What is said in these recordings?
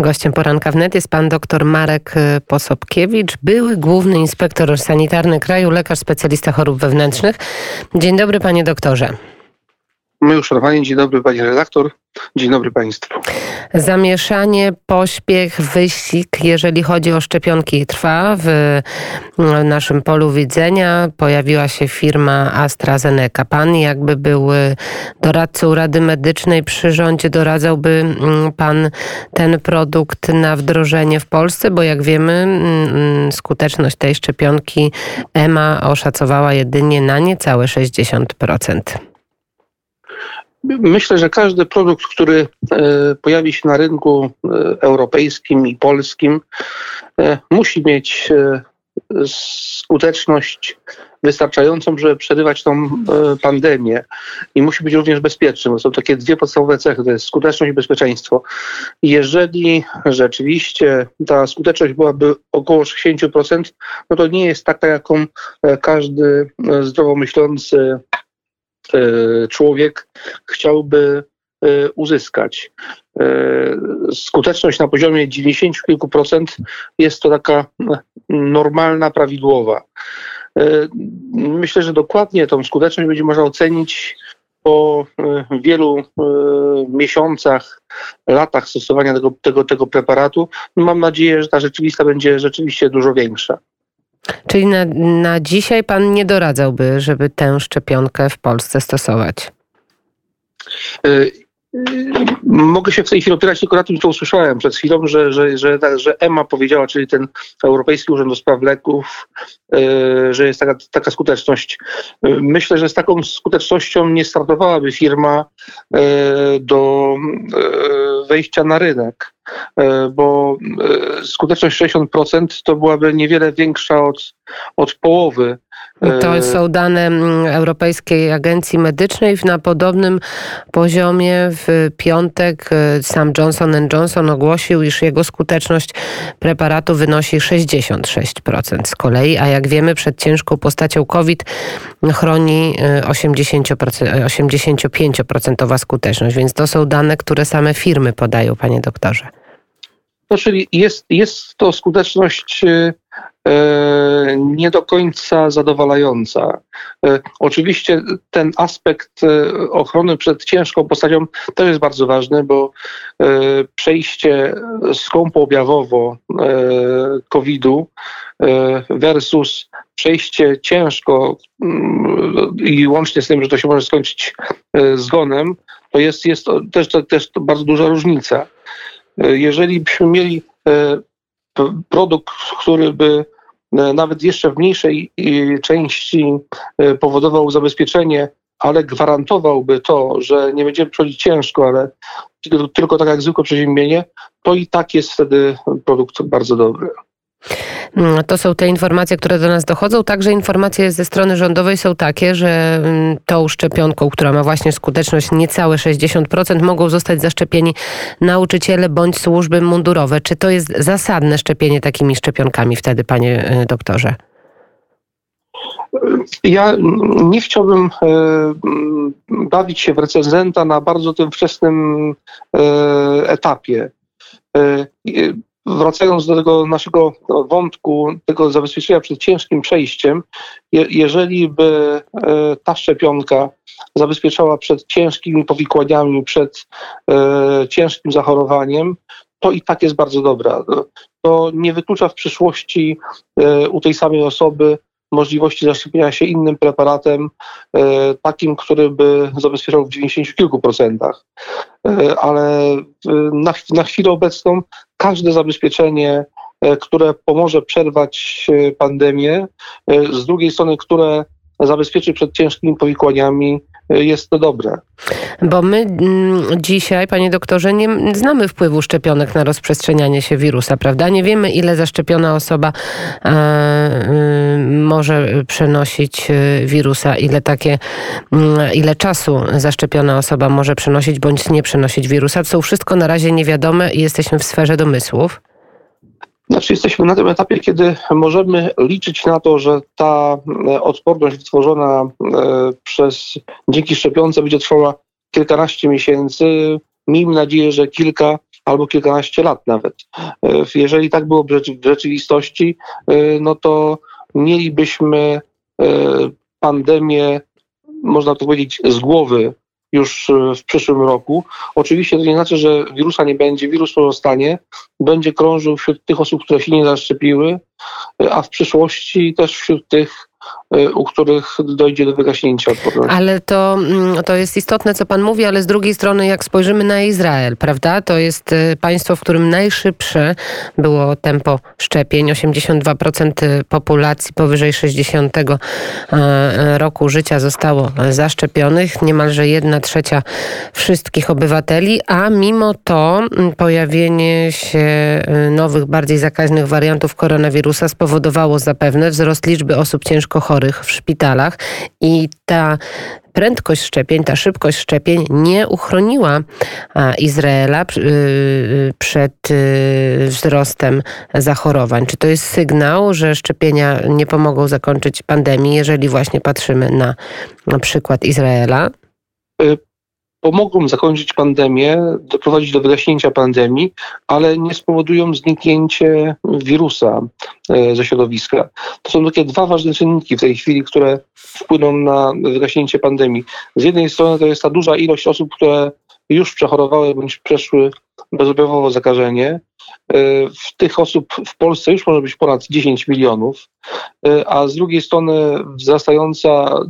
Gościem poranka wnet jest pan dr Marek y, Posobkiewicz, były główny inspektor sanitarny kraju, lekarz specjalista chorób wewnętrznych. Dzień dobry panie doktorze. My uszanowanie, dzień dobry pani redaktor, dzień dobry państwu. Zamieszanie, pośpiech, wyścig, jeżeli chodzi o szczepionki trwa w naszym polu widzenia. Pojawiła się firma AstraZeneca. Pan jakby był doradcą Rady Medycznej przy rządzie, doradzałby mm, pan ten produkt na wdrożenie w Polsce, bo jak wiemy mm, skuteczność tej szczepionki EMA oszacowała jedynie na niecałe 60%. Myślę, że każdy produkt, który e, pojawi się na rynku e, europejskim i polskim, e, musi mieć skuteczność wystarczającą, żeby przerywać tą pandemię i musi być również bezpieczny, bo są takie dwie podstawowe cechy, to jest skuteczność i bezpieczeństwo. Jeżeli rzeczywiście ta skuteczność byłaby około 60%, no to nie jest taka, jaką każdy zdrowo myślący człowiek chciałby e, uzyskać. E, skuteczność na poziomie 90 kilku procent jest to taka normalna, prawidłowa. Myślę, że dokładnie tą skuteczność będzie można ocenić po wielu miesiącach, latach stosowania tego, tego, tego preparatu. Mam nadzieję, że ta rzeczywista będzie rzeczywiście dużo większa. Czyli na, na dzisiaj pan nie doradzałby, żeby tę szczepionkę w Polsce stosować? Y Mogę się w tej chwili opierać tylko na tym, co usłyszałem przed chwilą, że, że, że, że EMA powiedziała, czyli ten Europejski Urząd do Spraw Leków, y, że jest taka, taka skuteczność. Myślę, że z taką skutecznością nie startowałaby firma y, do wejścia na rynek, bo skuteczność 60% to byłaby niewiele większa od, od połowy to e, są dane mm, Europejskiej Agencji Medycznej. Na podobnym poziomie w piątek e, sam Johnson Johnson ogłosił, iż jego skuteczność preparatu wynosi 66% z kolei, a jak wiemy przed ciężką postacią COVID chroni 80%, e, 85% skuteczność, więc to są dane, które same firmy podają, panie doktorze. No, czyli jest, jest to skuteczność E, nie do końca zadowalająca. E, oczywiście ten aspekt e, ochrony przed ciężką postacią też jest bardzo ważny, bo przejście skąpo objawowo COVID-u versus przejście ciężko mm, i łącznie z tym, że to się może skończyć zgonem, to jest, jest też, też bardzo duża różnica. Jeżeli byśmy mieli produkt, który by e, nawet jeszcze w mniejszej części e, powodował zabezpieczenie, ale gwarantowałby to, że nie będziemy przechodzić ciężko, ale tylko tak jak zwykłe przeziębienie, to i tak jest wtedy produkt bardzo dobry. Mm, to są te informacje, które do nas dochodzą. Także informacje ze strony rządowej są takie, że mm, tą szczepionką, która ma właśnie skuteczność niecałe 60%, mogą zostać zaszczepieni nauczyciele bądź służby mundurowe. Czy to jest zasadne szczepienie takimi szczepionkami wtedy, panie y, doktorze? Ja nie chciałbym y, bawić się w recenzenta na bardzo tym wczesnym y, etapie wracając do tego naszego wątku, tego zabezpieczenia przed ciężkim przejściem, je, jeżeli by e, ta szczepionka zabezpieczała przed ciężkimi powikłaniami, przed e, ciężkim zachorowaniem, to i tak jest bardzo dobra. To nie wyklucza w przyszłości e, u tej samej osoby możliwości zaszczepienia się innym preparatem, e, takim, który by zabezpieczał w 90 kilku procentach. E, ale na, na chwilę obecną każde zabezpieczenie, e, które pomoże przerwać pandemię, z drugiej strony, które zabezpieczy przed ciężkimi powikłaniami, jest to dobre. Bo my mm, dzisiaj, panie doktorze, nie znamy wpływu szczepionek na rozprzestrzenianie się wirusa, prawda? Nie wiemy, ile zaszczepiona osoba e, y, może przenosić y, wirusa, ile takie, mm, ile czasu zaszczepiona osoba może przenosić bądź nie przenosić wirusa. To są wszystko na razie niewiadome i jesteśmy w sferze domysłów. Znaczy jesteśmy na tym etapie, kiedy możemy liczyć na to, że ta e, odporność wytworzona e, przez dzięki szczepionce będzie trwała kilkanaście miesięcy. Miejmy nadzieję, że kilka, albo kilkanaście lat nawet. Jeżeli tak było w rzeczywistości, no to mielibyśmy pandemię, można to powiedzieć, z głowy już e, w przyszłym roku. Oczywiście to nie znaczy, że wirusa nie będzie, wirus pozostanie, będzie krążył wśród tych osób, które się nie zaszczepiły, e, a w przyszłości też wśród tych, u których dojdzie do wygaśnięcia odporności. Ale to, mm, to jest istotne, co pan mówi, ale z drugiej strony, jak spojrzymy na Izrael, prawda, to jest y, państwo, w którym najszybsze było tempo szczepień. 82% populacji powyżej 60 y, roku życia zostało zaszczepionych, niemalże 1 trzecia wszystkich obywateli, a mimo to mm, pojawienie się nowych, bardziej zakaźnych wariantów koronawirusa spowodowało zapewne wzrost liczby osób ciężko chorych chorych w szpitalach i ta prędkość szczepień, ta szybkość szczepień nie uchroniła Izraela y, y, przed y, wzrostem zachorowań. Czy to jest sygnał, że szczepienia nie pomogą zakończyć pandemii, jeżeli właśnie patrzymy na, na przykład Izraela? Pomogą zakończyć pandemię, doprowadzić do wygaśnięcia pandemii, ale nie spowodują zniknięcia wirusa e, ze środowiska. To są takie dwa ważne czynniki w tej chwili, które wpłyną na wygaśnięcie pandemii. Z jednej strony to jest ta duża ilość osób, które już przechorowały bądź przeszły bezobjawowo zakażenie. E, w tych osób w Polsce już może być ponad 10 milionów, e, a z drugiej strony wzrastająca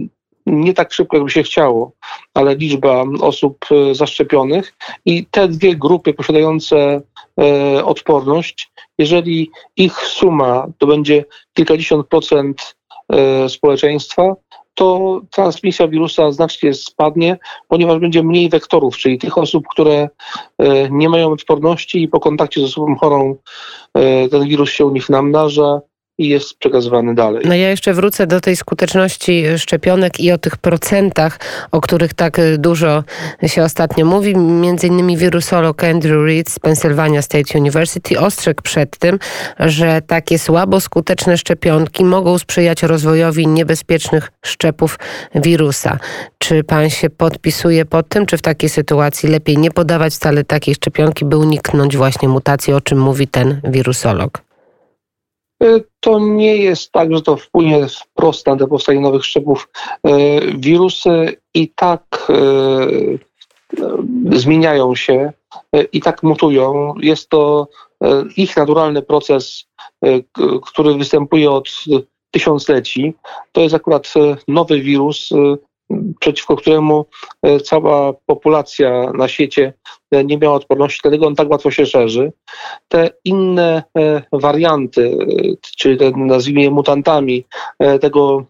nie tak szybko, jakby się chciało, ale liczba osób e, zaszczepionych i te dwie grupy posiadające e, odporność, jeżeli ich suma to będzie kilkadziesiąt procent e, społeczeństwa, to transmisja wirusa znacznie spadnie, ponieważ będzie mniej wektorów, czyli tych osób, które nie mają odporności i po kontakcie z osobą chorą ten wirus się u nich namnaża i jest przekazywany dalej. No ja jeszcze wrócę do tej skuteczności szczepionek i o tych procentach, o których tak dużo się ostatnio mówi. Między innymi wirusolog Andrew Reid z Pennsylvania State University ostrzegł przed tym, że takie słabo skuteczne szczepionki mogą sprzyjać rozwojowi niebezpiecznych szczepów wirusa. Czy pan się podpisuje pod tym, czy w takiej sytuacji lepiej nie podawać wcale takiej szczepionki, by uniknąć właśnie mutacji, o czym mówi ten wirusolog? E, to nie jest tak, że to wpłynie wprost na powstanie nowych szczepów. E, wirusy i tak e, zmieniają się, i tak mutują. Jest to ich naturalny proces, który występuje od tysiącleci. To jest akurat nowy wirus, przeciwko któremu cała populacja na świecie nie miała odporności, dlatego on tak łatwo się szerzy. Te inne e, warianty, e, czyli te, nazwijmy je mutantami e, tego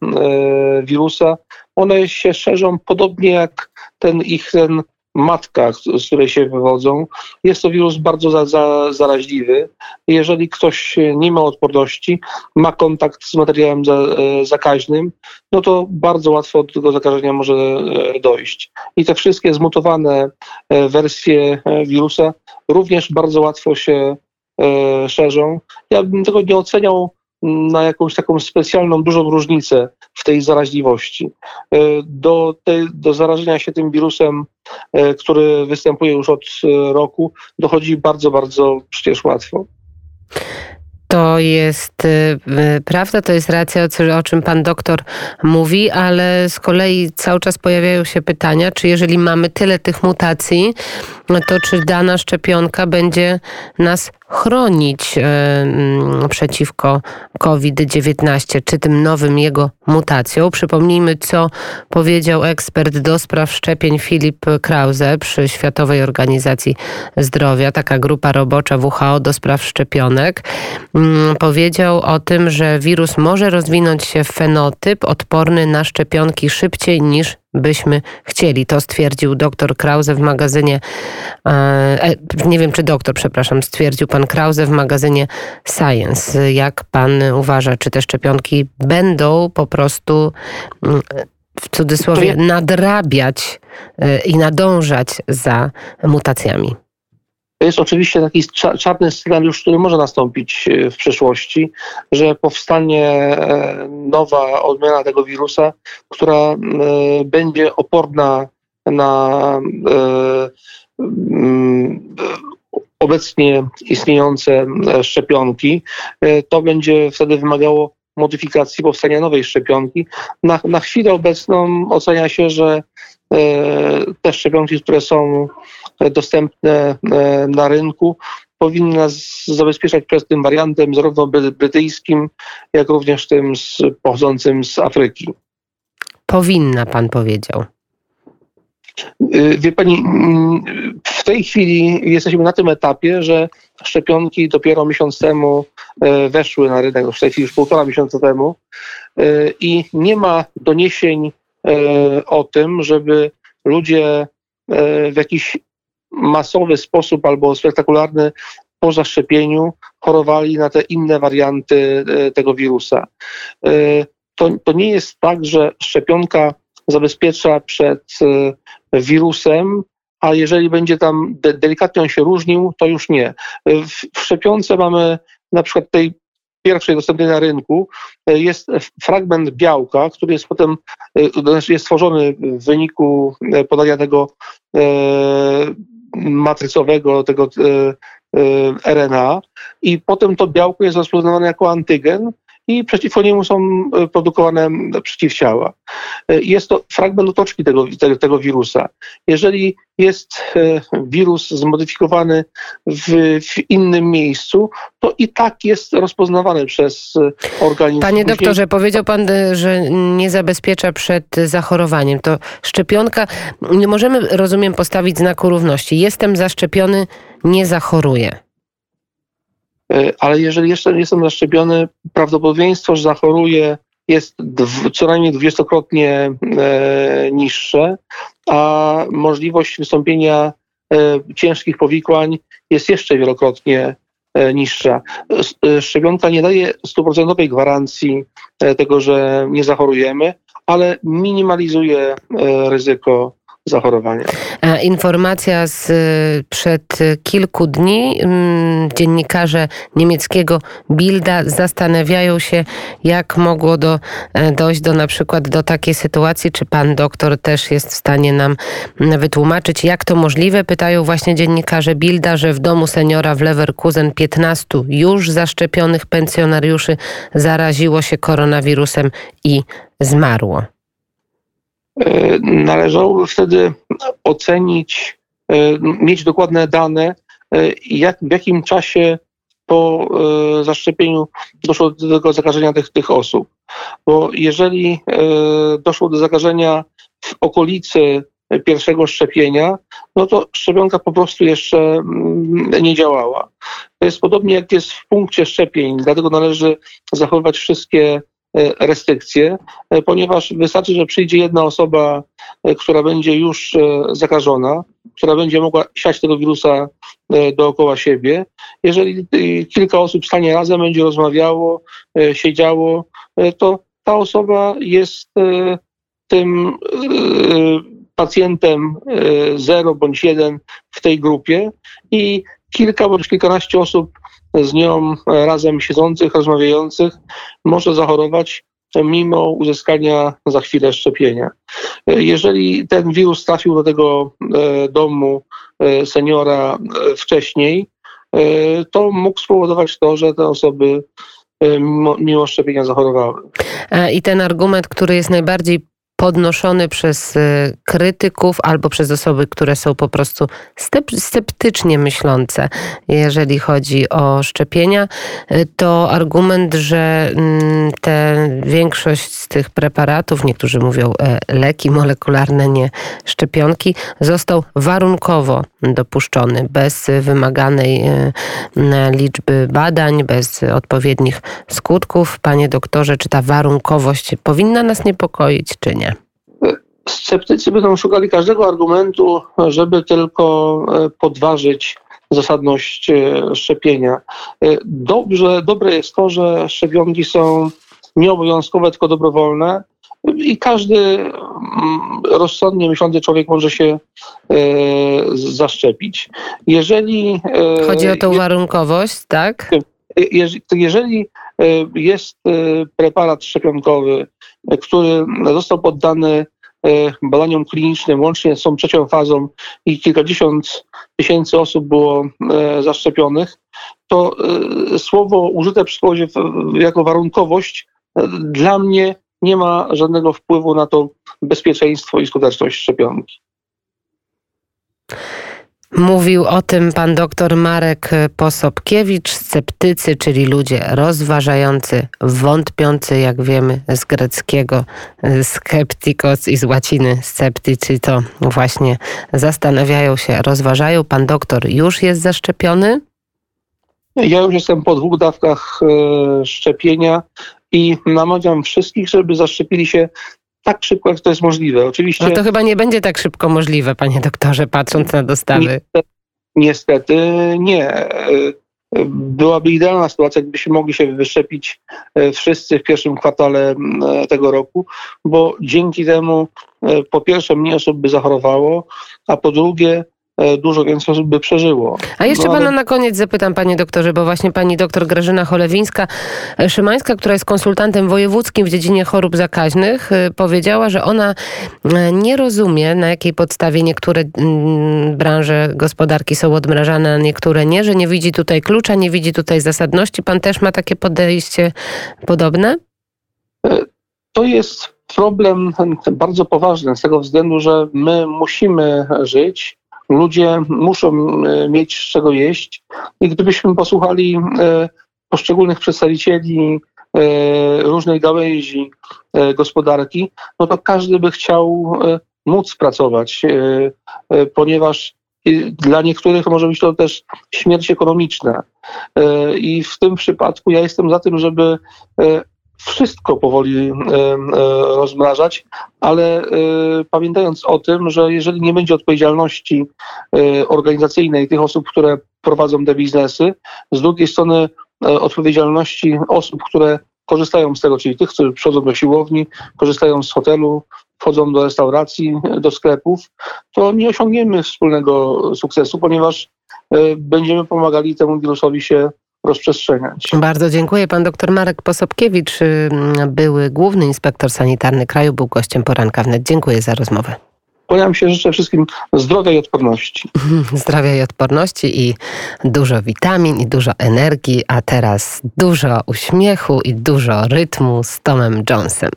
wirusa, one się szerzą podobnie jak ten ich ten matka, z której się wywodzą. Jest to wirus bardzo za, za, zaraźliwy. Jeżeli ktoś nie ma odporności, ma kontakt z materiałem za, e, zakaźnym, no to bardzo łatwo do tego zakażenia może e, dojść. I te wszystkie zmutowane e, wersje wirusa również bardzo łatwo się szerzą. Ja bym tego nie oceniał na jakąś taką specjalną, dużą różnicę w tej zaraźliwości. E, do, tej, do zarażenia się tym wirusem, e, który występuje już od e, roku, dochodzi bardzo, bardzo przecież łatwo. To jest prawda, to jest racja, o czym pan doktor mówi, ale z kolei cały czas pojawiają się pytania, czy jeżeli mamy tyle tych mutacji, to czy dana szczepionka będzie nas chronić mm, przeciwko COVID-19, czy tym nowym jego mutacjom. Przypomnijmy, co powiedział ekspert do spraw szczepień Filip Krause przy Światowej Organizacji Zdrowia, taka grupa robocza WHO do spraw szczepionek. Mm, powiedział o tym, że wirus może rozwinąć się w fenotyp odporny na szczepionki szybciej niż byśmy chcieli. To stwierdził dr Krause w magazynie, e, e, nie wiem czy doktor, przepraszam, stwierdził pan Krause w magazynie Science. Jak pan uważa, czy te szczepionki będą po prostu mm, w cudzysłowie nadrabiać e, i nadążać za mutacjami? To jest oczywiście taki czarny scenariusz, który może nastąpić e, w przyszłości, że powstanie e, nowa odmiana tego wirusa, która e, będzie oporna na obecnie istniejące szczepionki, to będzie wtedy wymagało modyfikacji powstania nowej szczepionki. Na, na chwilę obecną ocenia się, że te szczepionki, które są dostępne na rynku, powinny nas zabezpieczać przed tym wariantem zarówno brytyjskim, jak również tym z, pochodzącym z Afryki. Powinna, pan powiedział. Y, wie pani, mm, w tej chwili jesteśmy na tym etapie, że szczepionki dopiero miesiąc temu e, weszły na rynek, w tej chwili już półtora miesiąca temu e, i nie ma doniesień e, o tym, żeby ludzie w jakiś masowy sposób albo spektakularny po zaszczepieniu chorowali na te inne warianty tego wirusa. To, to nie jest tak, że szczepionka zabezpiecza przed e, wirusem, a jeżeli będzie tam de delikatnie on się różnił, to już nie. W, w szczepionce mamy na przykład tej pierwszej dostępnej na rynku e, jest fragment białka, który jest potem e, znaczy jest stworzony w wyniku podania tego matrycowego, tego RNA i potem to białko jest rozpoznawane jako antygen i przeciwko niemu są e, produkowane przeciwciała. E, jest to fragment otoczki tego, tego, wirusa. Jeżeli jest e, wirus zmodyfikowany w, w, innym miejscu, to i tak jest rozpoznawany przez organizm. Panie doktorze, powiedział pan, że nie zabezpiecza przed zachorowaniem. To szczepionka, nie możemy, rozumiem, postawić znaku równości. Jestem zaszczepiony, nie zachoruję. E, ale jeżeli jeszcze nie jestem zaszczepiony, prawdopodobieństwo, że zachoruję jest co najmniej dwudziestokrotnie e, niższe, a możliwość wystąpienia e, ciężkich powikłań jest jeszcze wielokrotnie niższa. Szczepionka nie daje stuprocentowej gwarancji tego, że nie zachorujemy, ale minimalizuje ryzyko zachorowania. Informacja z przed kilku dni. Mm, dziennikarze niemieckiego Bilda zastanawiają się, jak mogło do, e, dojść do na przykład do takiej sytuacji, czy pan doktor też jest w stanie nam wytłumaczyć, jak to możliwe. Pytają właśnie dziennikarze Bilda, że w domu seniora w Leverkusen 15 już zaszczepionych pensjonariuszy zaraziło się koronawirusem i zmarło. E, należało wtedy ocenić, e, mieć dokładne dane, e, jak, w jakim czasie po zaszczepieniu doszło do tego zakażenia tych, tych osób. Bo jeżeli doszło do zakażenia w okolicy pierwszego szczepienia, no to szczepionka po prostu jeszcze mm, nie działała. To jest podobnie jak jest w punkcie szczepień, dlatego należy zachowywać wszystkie restrykcje, e, ponieważ wystarczy, że przyjdzie jedna osoba, e, która będzie już zakażona, która będzie mogła siać tego wirusa dookoła siebie. Jeżeli kilka osób stanie razem, będzie rozmawiało, siedziało, to ta osoba jest tym pacjentem 0 bądź 1 w tej grupie i kilka bądź kilkanaście osób z nią razem siedzących, rozmawiających może zachorować mimo uzyskania za chwilę szczepienia. Jeżeli ten wirus trafił do tego e, domu e, seniora e, wcześniej, to mógł spowodować to, że te osoby mimo szczepienia zachorowały. I ten argument, który jest najbardziej podnoszony przez y, krytyków albo przez osoby, które są po prostu sceptycznie myślące, jeżeli chodzi o szczepienia, y, to argument, że mm, te większość z tych preparatów, niektórzy mówią e, leki molekularne, nie szczepionki, został warunkowo dopuszczony, bez wymaganej y, liczby badań, bez odpowiednich skutków. Panie doktorze, czy ta warunkowość powinna nas niepokoić, czy nie? Sceptycy będą szukali każdego argumentu, żeby tylko e, podważyć zasadność e, szczepienia. E, dobrze, dobre jest to, że szczepionki są nieobowiązkowe, tylko dobrowolne i każdy mm, rozsądnie myślący człowiek może się zaszczepić. Jeżeli. Chodzi o tą warunkowość, tak? Jeżeli jest preparat szczepionkowy, który został poddany badaniom klinicznym, łącznie z tą trzecią fazą i kilkadziesiąt tysięcy osób było zaszczepionych, to słowo użyte przy przykładzie jako warunkowość dla mnie nie ma żadnego wpływu na to bezpieczeństwo i skuteczność szczepionki. Mówił o tym pan dr Marek Posobkiewicz, sceptycy, czyli ludzie rozważający, wątpiący, jak wiemy z greckiego skeptikos i z łaciny sceptycy, to właśnie zastanawiają się, rozważają. Pan doktor już jest zaszczepiony? Ja już jestem po dwóch dawkach e, szczepienia i namawiam wszystkich, żeby zaszczepili się tak szybko, jak to jest możliwe. Oczywiście. No to chyba nie będzie tak szybko możliwe, panie doktorze, patrząc na dostawy. Niestety, nie. Byłaby idealna sytuacja, gdybyśmy mogli się wyszczepić e, wszyscy w pierwszym kwartale e, tego roku, bo dzięki temu e, po pierwsze mniej osób by zachorowało, a po drugie E, dużo więcej osób by przeżyło. A jeszcze no, ale... pana na koniec zapytam, panie doktorze, bo właśnie pani doktor Grażyna Cholewińska-Szymańska, która jest konsultantem wojewódzkim w dziedzinie chorób zakaźnych, e, powiedziała, że ona e, nie rozumie, na jakiej podstawie niektóre mm, branże gospodarki są odmrażane, a niektóre nie, że nie widzi tutaj klucza, nie widzi tutaj zasadności. Pan też ma takie podejście podobne? To jest problem bardzo poważny z tego względu, że my musimy żyć Ludzie muszą e, mieć z czego jeść i gdybyśmy posłuchali e, poszczególnych przedstawicieli e, różnej gałęzi gospodarki, no to każdy by chciał móc pracować, ponieważ dla niektórych może być to też śmierć ekonomiczna. I w tym przypadku ja jestem za tym, żeby wszystko powoli e, e, rozmrażać, ale e, pamiętając o tym, że jeżeli nie będzie odpowiedzialności organizacyjnej tych osób, które prowadzą te biznesy, z drugiej strony odpowiedzialności osób, które korzystają z tego, czyli tych, którzy przychodzą do siłowni, korzystają z hotelu, wchodzą do restauracji, do sklepów, to nie osiągniemy wspólnego sukcesu, ponieważ będziemy pomagali temu wirusowi się rozprzestrzeniać. Bardzo dziękuję. Pan dr Marek Posobkiewicz, były główny inspektor sanitarny kraju, był gościem poranka wnet. Dziękuję za rozmowę. Kłaniam się, życzę wszystkim zdrowia i odporności. Zdrowia i odporności i dużo witamin i dużo energii, a teraz dużo uśmiechu i dużo rytmu z Tomem Jonesem.